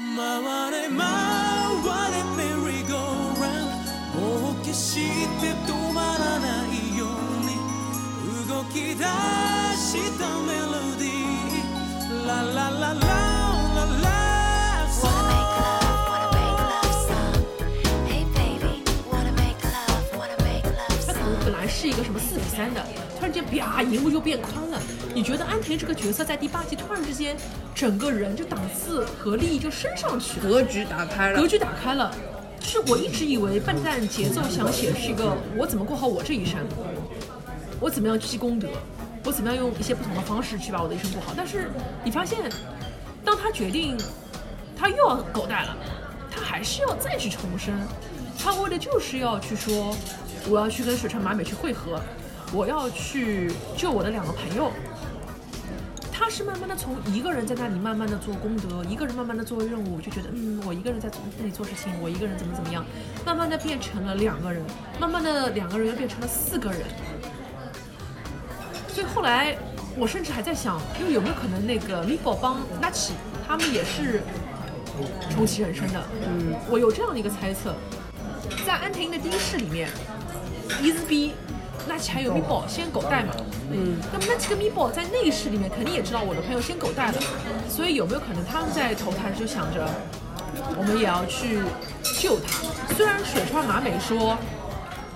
回れ回れメリーゴーランドもう決して止まらないように動き出したメロディーラララララララ是一个什么四比三的，突然间啪，荧幕就变宽了。你觉得安田这个角色在第八集突然之间，整个人就档次和利益就升上去了，格局打开了格，局打开了。就是我一直以为笨蛋节奏想写的是一个我怎么过好我这一生，我怎么样积功德，我怎么样用一些不同的方式去把我的一生过好。但是你发现，当他决定他又要狗带了，他还是要再去重生。他为的就是要去说，我要去跟水城麻美去会合，我要去救我的两个朋友。他是慢慢的从一个人在那里慢慢的做功德，一个人慢慢的做任务，就觉得嗯，我一个人在做那里做事情，我一个人怎么怎么样，慢慢的变成了两个人，慢慢的两个人又变成了四个人。所以后来我甚至还在想，因为有没有可能那个米宝帮 Nachi 他们也是重启人生的？嗯，我有这样的一个猜测。在安藤英的第一世里面，伊兹比、拉起还有米宝先狗带嘛，嗯，那么那几个米宝在那一世里面肯定也知道我的朋友先狗带了，所以有没有可能他们在投胎就想着，我们也要去救他？虽然水川麻美说。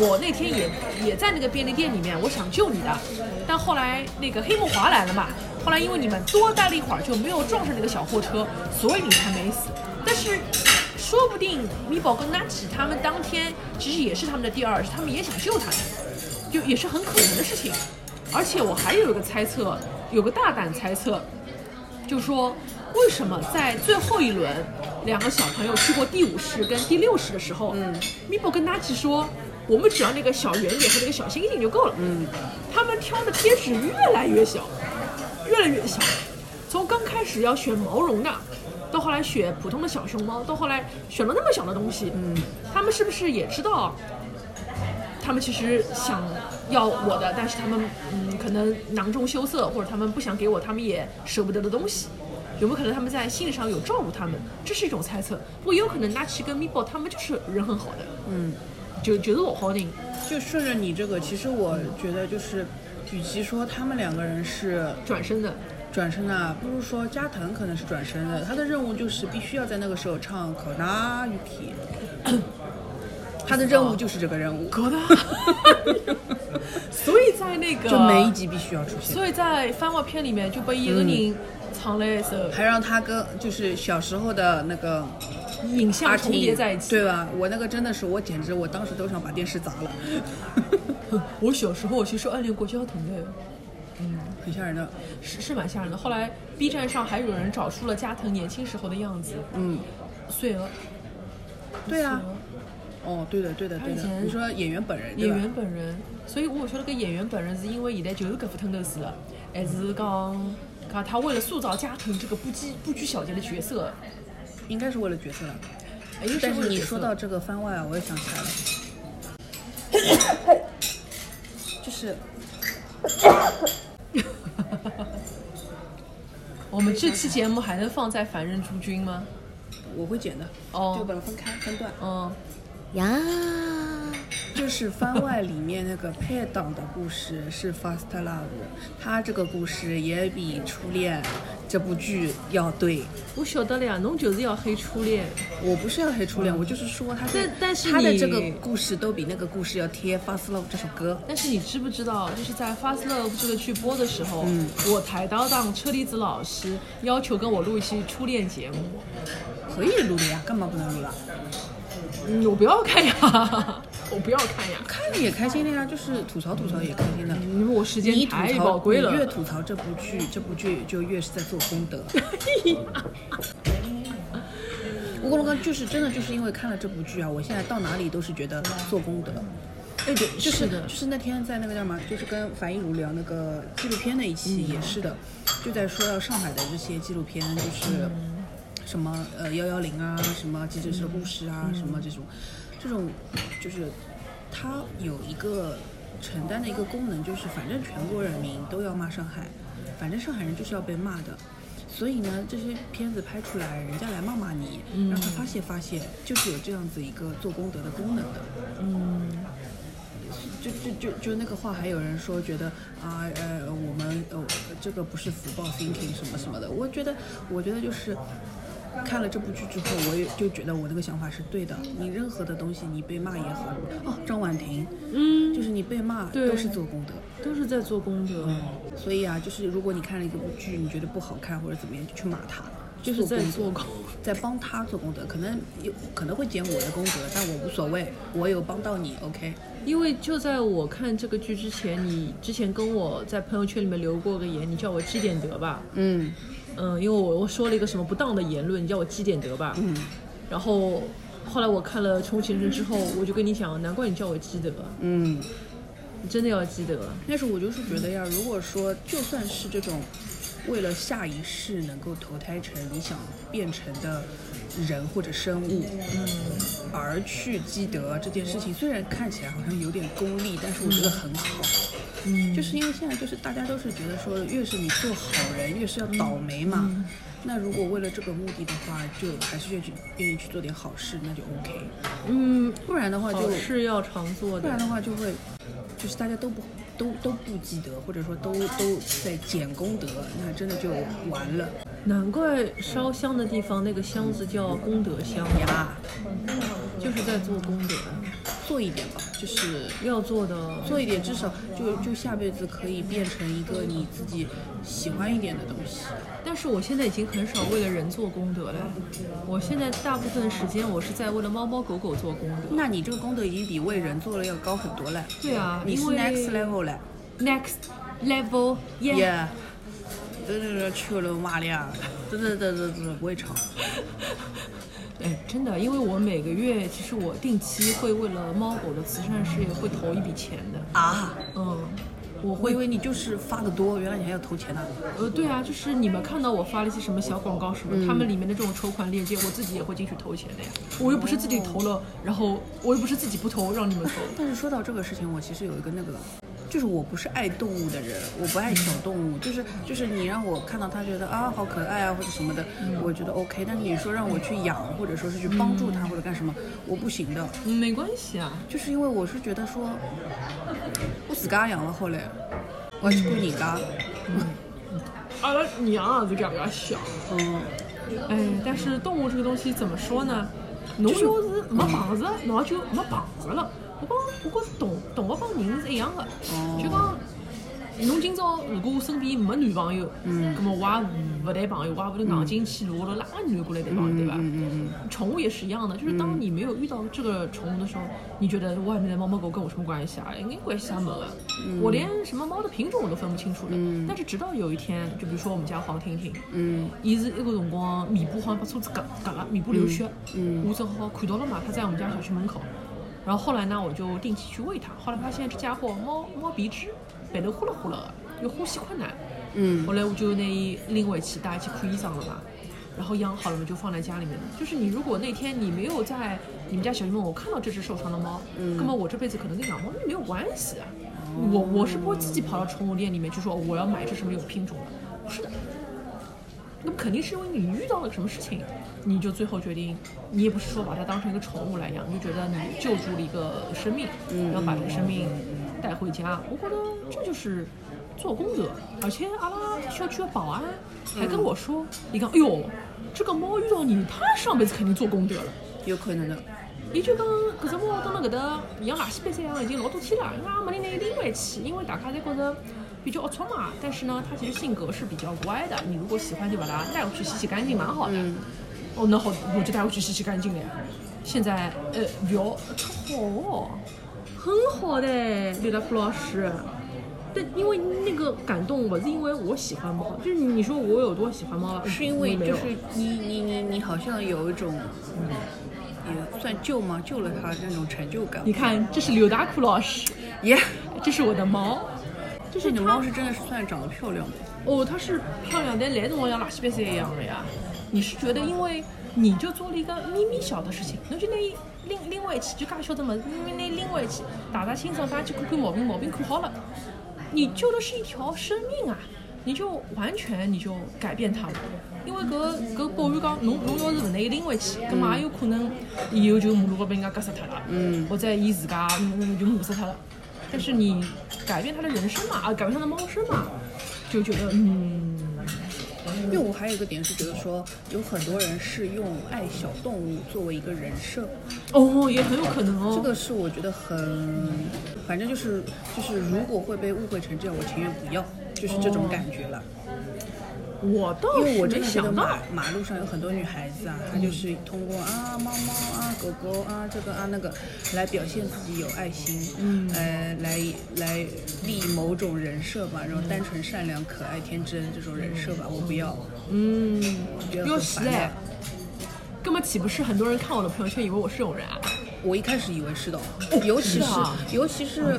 我那天也也在那个便利店里面，我想救你的，但后来那个黑木华来了嘛，后来因为你们多待了一会儿，就没有撞上那个小货车，所以你才没死。但是说不定米宝跟纳奇他们当天其实也是他们的第二，是他们也想救他们，就也是很可能的事情。而且我还有一个猜测，有个大胆猜测，就说为什么在最后一轮两个小朋友去过第五世跟第六世的时候，嗯，米宝跟纳奇说。我们只要那个小圆点和那个小星星就够了。嗯，他们挑的贴纸越来越小，越来越小。从刚开始要选毛绒的，到后来选普通的小熊猫，到后来选了那么小的东西。嗯，他们是不是也知道？他们其实想要我的，但是他们嗯可能囊中羞涩，或者他们不想给我他们也舍不得的东西。有没有可能他们在心理上有照顾他们？这是一种猜测。不过也有可能纳奇跟米宝他们就是人很好的。嗯，就就是老好人。就顺着你这个，其实我觉得就是，与其说他们两个人是转身的，转身啊，不如说加藤可能是转身的，他的任务就是必须要在那个时候唱《可那 Yuki》，他的任务就是这个任务，可的。所以在那个就每一集必须要出现，所以在番外篇里面就被一个人唱了一首还让他跟就是小时候的那个影像重叠在一起。对吧？我那个真的是，我简直我当时都想把电视砸了，我小时候其实暗恋过加藤的，很吓人的。是是蛮吓人的。后来 B 站上还有人找出了加藤年轻时候的样子，嗯，碎了。对啊哦，对的，对的，对的他以。前你说演员本人，演员本人，所以我晓得搿演员本人是因为现在就是搿副腾头水了，还是讲，讲他为了塑造加藤这个不拘不拘小节的角色，应该是为了角色了。哎又但是你说到这个番外啊，我也想起来了，就是 我们这期节目还能放在凡人诸君吗？我会剪的，哦就把它分开分段。嗯，呀，就是番外里面那个配档的故事是 Fast Love，他这个故事也比初恋这部剧要对。我晓得了呀，侬就是要黑初恋，我不是要黑初恋，我就是说他但但是你他的这个故事都比那个故事要贴 Fast Love 这首歌。但是你知不知道，就是在《Fast Love》这个剧播的时候，嗯我台搭档车厘子老师要求跟我录一期初恋节目，可以录的呀，干嘛不能录啊？嗯，我不要看呀，我不要看呀，看了也开心的呀，就是吐槽吐槽也开心的。因为我时间你吐太槽宝贵了你。越吐槽这部剧，这部剧就越是在做功德。我跟你讲，就是真的，就是因为看了这部剧啊，我现在到哪里都是觉得做功德。哎，对，就是的就，是那天在那个叫什么，就是跟樊一茹聊那个纪录片那一期也是的，就在说到上海的这些纪录片，就是什么呃幺幺零啊，什么急诊室的护士啊，什么这种，这种就是它有一个承担的一个功能，就是反正全国人民都要骂上海，反正上海人就是要被骂的。所以呢，这些片子拍出来，人家来骂骂你，嗯让他发泄发泄，就是有这样子一个做功德的功能的。嗯，就就就就那个话，还有人说觉得啊呃我们呃这个不是福报 thinking 什么什么的，我觉得我觉得就是看了这部剧之后，我也就觉得我那个想法是对的。你任何的东西，你被骂也好，哦，张婉婷，嗯，就是你被骂都是做功德。都是在做功德，所以啊，就是如果你看了一个部剧，你觉得不好看或者怎么样，就去骂他，就是在做功在帮他做功德，可能有可能会减我的功德，但我无所谓，我有帮到你，OK。因为就在我看这个剧之前，你之前跟我在朋友圈里面留过个言，你叫我积点德吧。嗯嗯，因为我我说了一个什么不当的言论，你叫我积点德吧。嗯，然后后来我看了《重启人生》之后，我就跟你讲，难怪你叫我积德，嗯。你真的要积德。但是我就是觉得呀，如果说就算是这种为了下一世能够投胎成你想变成的人或者生物，嗯，而去积德这件事情，虽然看起来好像有点功利，但是我觉得很好。嗯，就是因为现在就是大家都是觉得说，越是你做好人，越是要倒霉嘛。嗯那如果为了这个目的的话，就还是愿去愿意去做点好事，那就 OK。嗯，不然的话就好事要常做不然的。的话就会，就是大家都不都都不积德，或者说都都在减功德，那真的就完了难怪烧香的地方那个箱子叫功德箱，呀。就是在做功德，做一点吧，就是要做的。做一点，至少就就下辈子可以变成一个你自己喜欢一点的东西。但是我现在已经很少为了人做功德了，我现在大部分时间我是在为了猫猫狗狗做功德。那你这个功德已经比为人做了要高很多了。对啊，你是 next level 了 next level yeah，，yeah。对对对，去了玛利亚，对对对对对，不会唱。哎，真的，因为我每个月其实我定期会为了猫狗的慈善事业会投一笔钱的，啊，嗯，我我会以为你就是发的多，原来你还要投钱呢。呃，对啊，就是你们看到我发了一些什么小广告什么，他们里面的这种筹款链接，我自己也会进去投钱的呀。我又不是自己投了，然后我又不是自己不投让你们投。但是说到这个事情，我其实有一个那个，就是我不是爱动物的人，我不爱小动物，就是就是你让我看到它觉得啊好可爱啊或者什么的，我觉得 OK。但是你说让我去养或者说是去帮助它或者干什么，我不行的，嗯，没关系啊，就是因为我是觉得说，我自家养了后来，我要去管人家，阿拉娘也是搿样介想。嗯，哎，但是动物这个东西怎么说呢？侬要是没碰着，侬也就没碰着了。我讲，我觉着动动物帮人是一样的，就讲。侬今朝如果身边没男朋友，嗯，那么我也勿谈朋友，我也勿能硬劲去路高头拉个男过来谈朋友，对吧？嗯宠物也是一样的，就是当你没有遇到这个宠物的时候，你觉得外面的猫猫狗跟我什么关系啊？一点关系也没有。我连什么猫的品种我都分不清楚了。但是直到有一天，就比如说我们家黄婷婷，嗯伊是一个辰光尾巴好像把车子夹夹了，尾巴流血，嗯我正好看到了嘛，它在我们家小区门口。然后后来呢，我就定期去喂它。后来发现这家伙猫猫鼻支背头呼噜呼噜的，有呼吸困难。嗯后来我就拿伊拎回去，带去看医生了嘛。然后养好了嘛，就放在家里面。就是你如果那天你没有在你们家小区门口看到这只受伤的猫，那么我这辈子可能跟养猫没有关系啊。我我是不会自己跑到宠物店里面去说我要买只什么有品种的，不是的。那么肯定是因为你遇到了什么事情，你就最后决定，你也不是说把它当成一个宠物来养，你就觉得你救助了一个生命，然后把这个生命带回家。我觉得这就是做功德。而且阿拉小区的保安还跟我说，你看，哎呦，这个猫遇到你，它上辈子肯定做功德了。有可能的。伊就讲搿只猫蹲辣搿搭像垃圾般一样已经老多天了，人家没人拿伊拎回去，因为大家侪觉着比较龌龊嘛。但是呢，它其实性格是比较乖的，你如果喜欢就把它带回去洗洗干净，蛮好的。哦，那好，我就带回去洗洗干净了呀。现在呃，不要好哦，很好的刘大库老师。但因为那个感动，不是因为我喜欢猫，就是你说我有多喜欢猫，是因为就是你你你你好像有一种，嗯，也算救吗？救了它那种成就感。你看，这是刘大库老师，耶，这是我的猫，就这是它你的猫是真的是算长得漂亮的。哦，它是漂亮，但来辰光像垃圾般一样的呀。你是觉得因为你就做了一个咪咪小的事情，侬就拿伊拎拎回去，就介小的么子，拿拿拎回去，打打清爽，大家去看看毛病，毛病看好了，你救的是一条生命啊！你就完全你就改变它了，因为搿搿保安讲，侬侬要是勿拿伊拎回去，葛末也有可能以后就马路高被人家割死脱了，嗯，或者伊自家就饿死脱了。但是你改变他的人生嘛，啊，改变他的猫生嘛，就觉得嗯，还有一个点是觉得说，有很多人是用爱小动物作为一个人设，哦，也很有可能哦。这个是我觉得很，反正就是就是如果会被误会成这样，我情愿不要，就是这种感觉了。我倒因为我真想到马，路上有很多女孩子啊，她就是通过啊猫猫啊狗狗啊这个啊那个来表现自己有爱心，嗯，呃来来立某种人设吧，然后单纯善良可爱天真这种人设吧，我不要，嗯，要死哎。根本岂不是很多人看我的朋友圈以为我是这种人啊？我一开始以为是的，尤其是尤其是。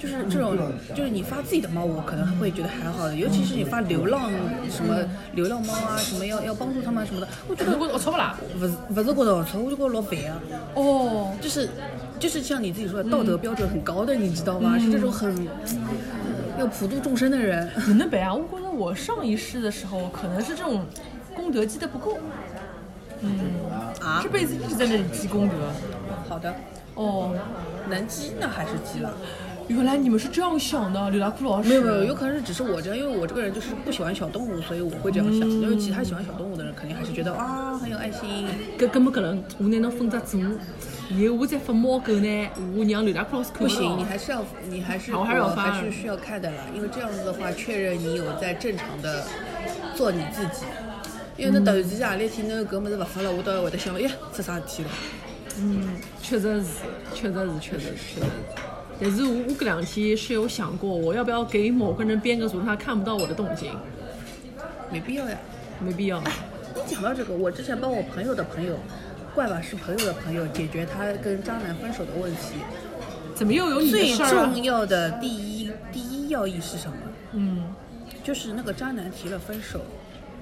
就是这种，就是你发自己的猫，我可能会觉得还好的，尤其是你发流浪什么流浪猫啊，什么要要帮助他们什么的，我觉得我错不啦？不是不是觉得错，我就觉得老烦啊。哦，就是就是像你自己说的，道德标准很高的，你知道吗？是这种很要普度众生的人。哪能办啊？我觉得我上一世的时候可能是这种功德积得不够，嗯啊这，辈子一直在那里积功德。好的，哦，能积那还是积了。原来你们是这样想的，刘大库老师。没有没有，有可能是只是我这样，因为我这个人就是不喜欢小动物，所以我会这样想。因为其他喜欢小动物的人，肯定还是觉得啊很有爱心。搿根本可能，我拿侬分只组，以后我再发猫狗呢，我让刘大库老师看不行，你还是要，你还是我还是要发还是需要看的啦，因为这样子的话，确认你有在正常的做你自己。因为那突然之间何里天侬搿物事勿发了，我倒会得想，耶，出啥事体了？嗯确实是，确实是，确实是，确实是。但是我我这两天是有想过，我要不要给某个人编个组，让他看不到我的动静？没必要呀。没必要。你讲到这个，我之前帮我朋友的朋友，怪吧是朋友的朋友解决他跟渣男分手的问题，怎么又有你的最事儿啊重？要的第一第一要义是什么？嗯，就是那个渣男提了分手，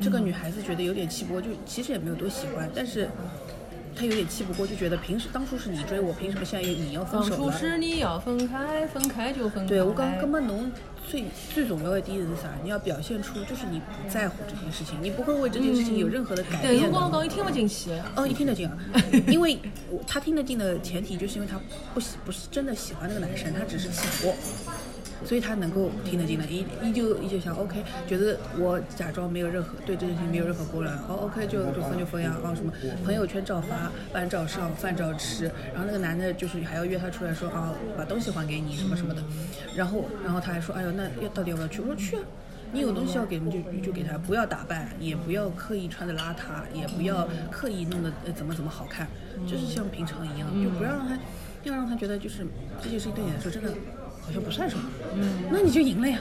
这个女孩子觉得有点气不过，就其实也没有多喜欢，但是她有点气不过，就觉得平时当初是你追我，凭什么现在又你要分当初？是你要分开，分开就分开。对我刚根本侬最最重要的第一是啥？你要表现出就是你不在乎这件事情，你不会为这件事情有任何的改变的。我刚刚伊听不进去。哦，一听得进啊，因为我他听得进的前提就是因为他不喜不是真的喜欢那个男生，他只是想过，所以他能够听得进的，依依旧依旧想 OK，觉得我假装没有任何对这件事情没有任何波澜，哦 OK 就就分就分呀，哦什么朋友圈照发，班照上，饭照吃，然后那个男的就是还要约他出来说啊把东西还给你什么什么的，然后然后他还说哎呦那要到底要不要去？我说去啊。你有东西要给就就给他，不要打扮，也不要刻意穿的邋遢，也不要刻意弄得呃怎么怎么好看，就是像平常一样，就不要让他，要让他觉得就是这件事情对你来说真的好像不算什么，嗯，那你就赢了呀。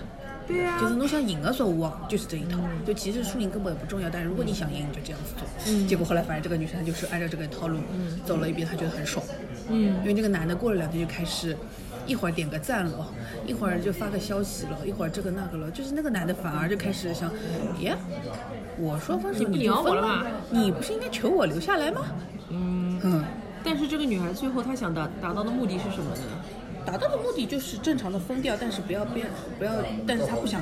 对呀、就是侬想赢的时候，我就是这一套。就其实输赢根本不重要，但如果你想赢，你就这样子做。嗯结果后来反正这个女生她就是按照这个套路嗯走了一遍，她觉得很爽。嗯，因为这个男的过了两天就开始，一会儿点个赞了，一会儿就发个消息了，一会儿这个那个了，就是那个男的反而就开始想，耶，我说分手你不就分了你不是应该求我留下来吗？嗯，嗯，但是这个女孩最后她想达达到的目的是什么呢？达到的目的就是正常的分掉，但是不要变，不要，但是他不想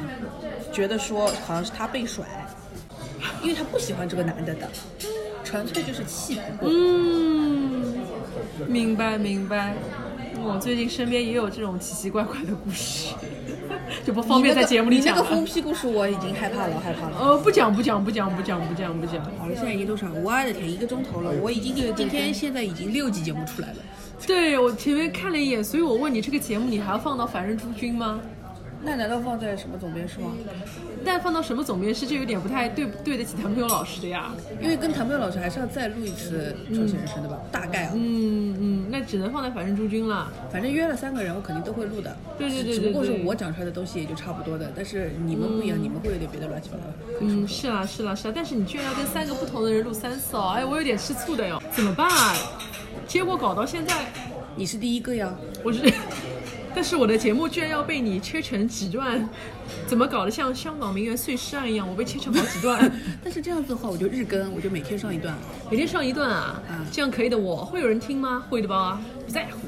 觉得说好像是他被甩，因为他不喜欢这个男的的，纯粹就是气不过。嗯，明白明白。我最近身边也有这种奇奇怪怪的故事，就不方便在节目里讲了。你那个疯批故事我已经害怕了，害怕了。呃，不讲不讲不讲不讲不讲不讲。好了，现在已经多少？我的天，一个钟头了，我已经今天现在已经六集节目出来了。对我前面看了一眼，所以我问你这个节目你还要放到《凡人诸君》吗？那难道放在什么总编室吗？但放到什么总编室这有点不太对对得起谭朋友老师的呀。因为跟谭朋友老师还是要再录一次《重启人生》的吧？大概啊，嗯嗯，那只能放在《凡人诸君》了。反正约了三个人，我肯定都会录的。对对对只不过是我讲出来的东西也就差不多的，但是你们不一样，你们会有点别的乱七八糟嗯，是啦是啦是啦，但是你居然要跟三个不同的人录三次哦，哎，我有点吃醋的哟，怎么办啊？结果搞到现在，你是第一个呀。我是，但是我的节目居然要被你切成几段，怎么搞得像香港名媛碎尸案一样？我被切成好几段，但是这样子的话，我就日更，我就每天上一段。每天上一段啊，嗯这样可以的我，会有人听吗？会的吧？不在乎。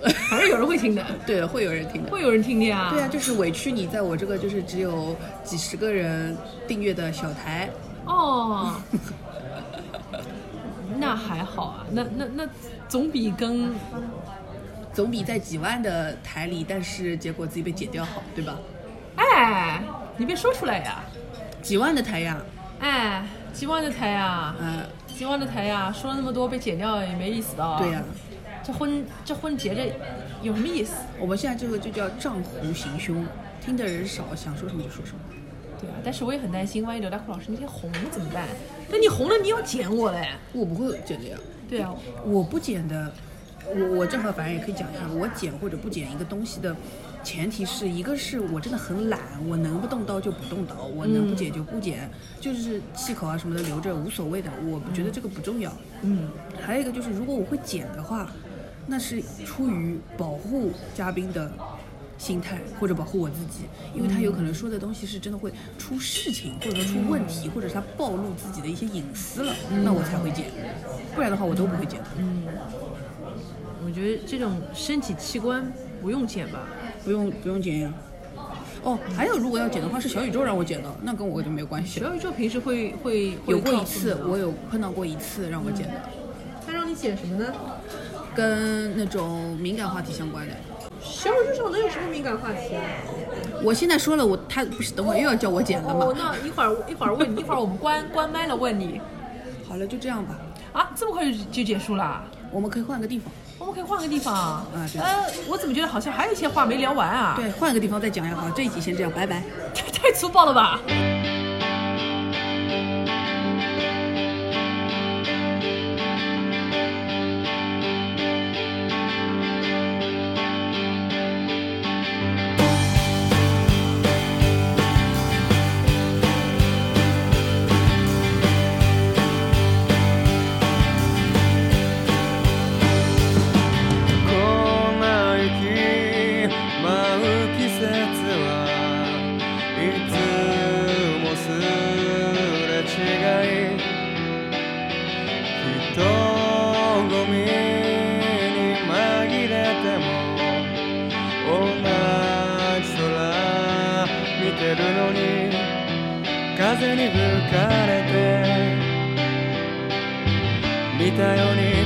反正有人会听的，对，会有人听的。会有人听的呀。对啊，就是委屈你在我这个就是只有几十个人订阅的小台，哦，那还好啊，那那那总比跟总比在几万的台里，但是结果自己被剪掉好，对吧？哎，你别说出来呀，几万的台呀，哎，几万的台呀，嗯、几万的台呀，说了那么多被剪掉也没意思的啊。对呀、这婚这婚结着有什么意思？我们现在这个就叫账户行凶，听的人少，想说什么就说什么。对啊，但是我也很担心，万一刘大库老师那天红了怎么办？那你红了，你要剪我嘞？我不会剪的呀，对啊，我不剪的，我我正好反正也可以讲一下，我剪或者不剪一个东西的前提是一个是我真的很懒，我能不动刀就不动刀，我能不剪就不剪，就是气口啊什么的留着无所谓的，我不觉得这个不重要。嗯，还有一个就是，如果我会剪的话，那是出于保护嘉宾的心态，或者保护我自己，因为他有可能说的东西是真的会出事情，或者说出问题，或者是他暴露自己的一些隐私了，那我才会剪，不然的话我都不会剪的。我觉得这种身体器官不用剪吧。不用不用剪呀。哦，还有如果要剪的话，是小宇宙让我剪的，那跟我就没有关系了。小宇宙平时会会会有过一次我有碰到过一次让我剪的，他让你剪什么呢？跟那种敏感话题相关的。小宇宙上能有什么敏感话题啊？我现在说了，我他不是等会儿又要叫我剪了哦，吗？那一会儿一会儿问你，一会儿我们关关麦了问你好了，就这样吧，啊，这么快就就结束了？我们可以换个地方。我们可以换个地方。啊对呃，我怎么觉得好像还有一些话没聊完啊？对，换个地方再讲呀。好，这一集先这样，拜拜。这 太粗暴了吧？ように風に吹かれて見たように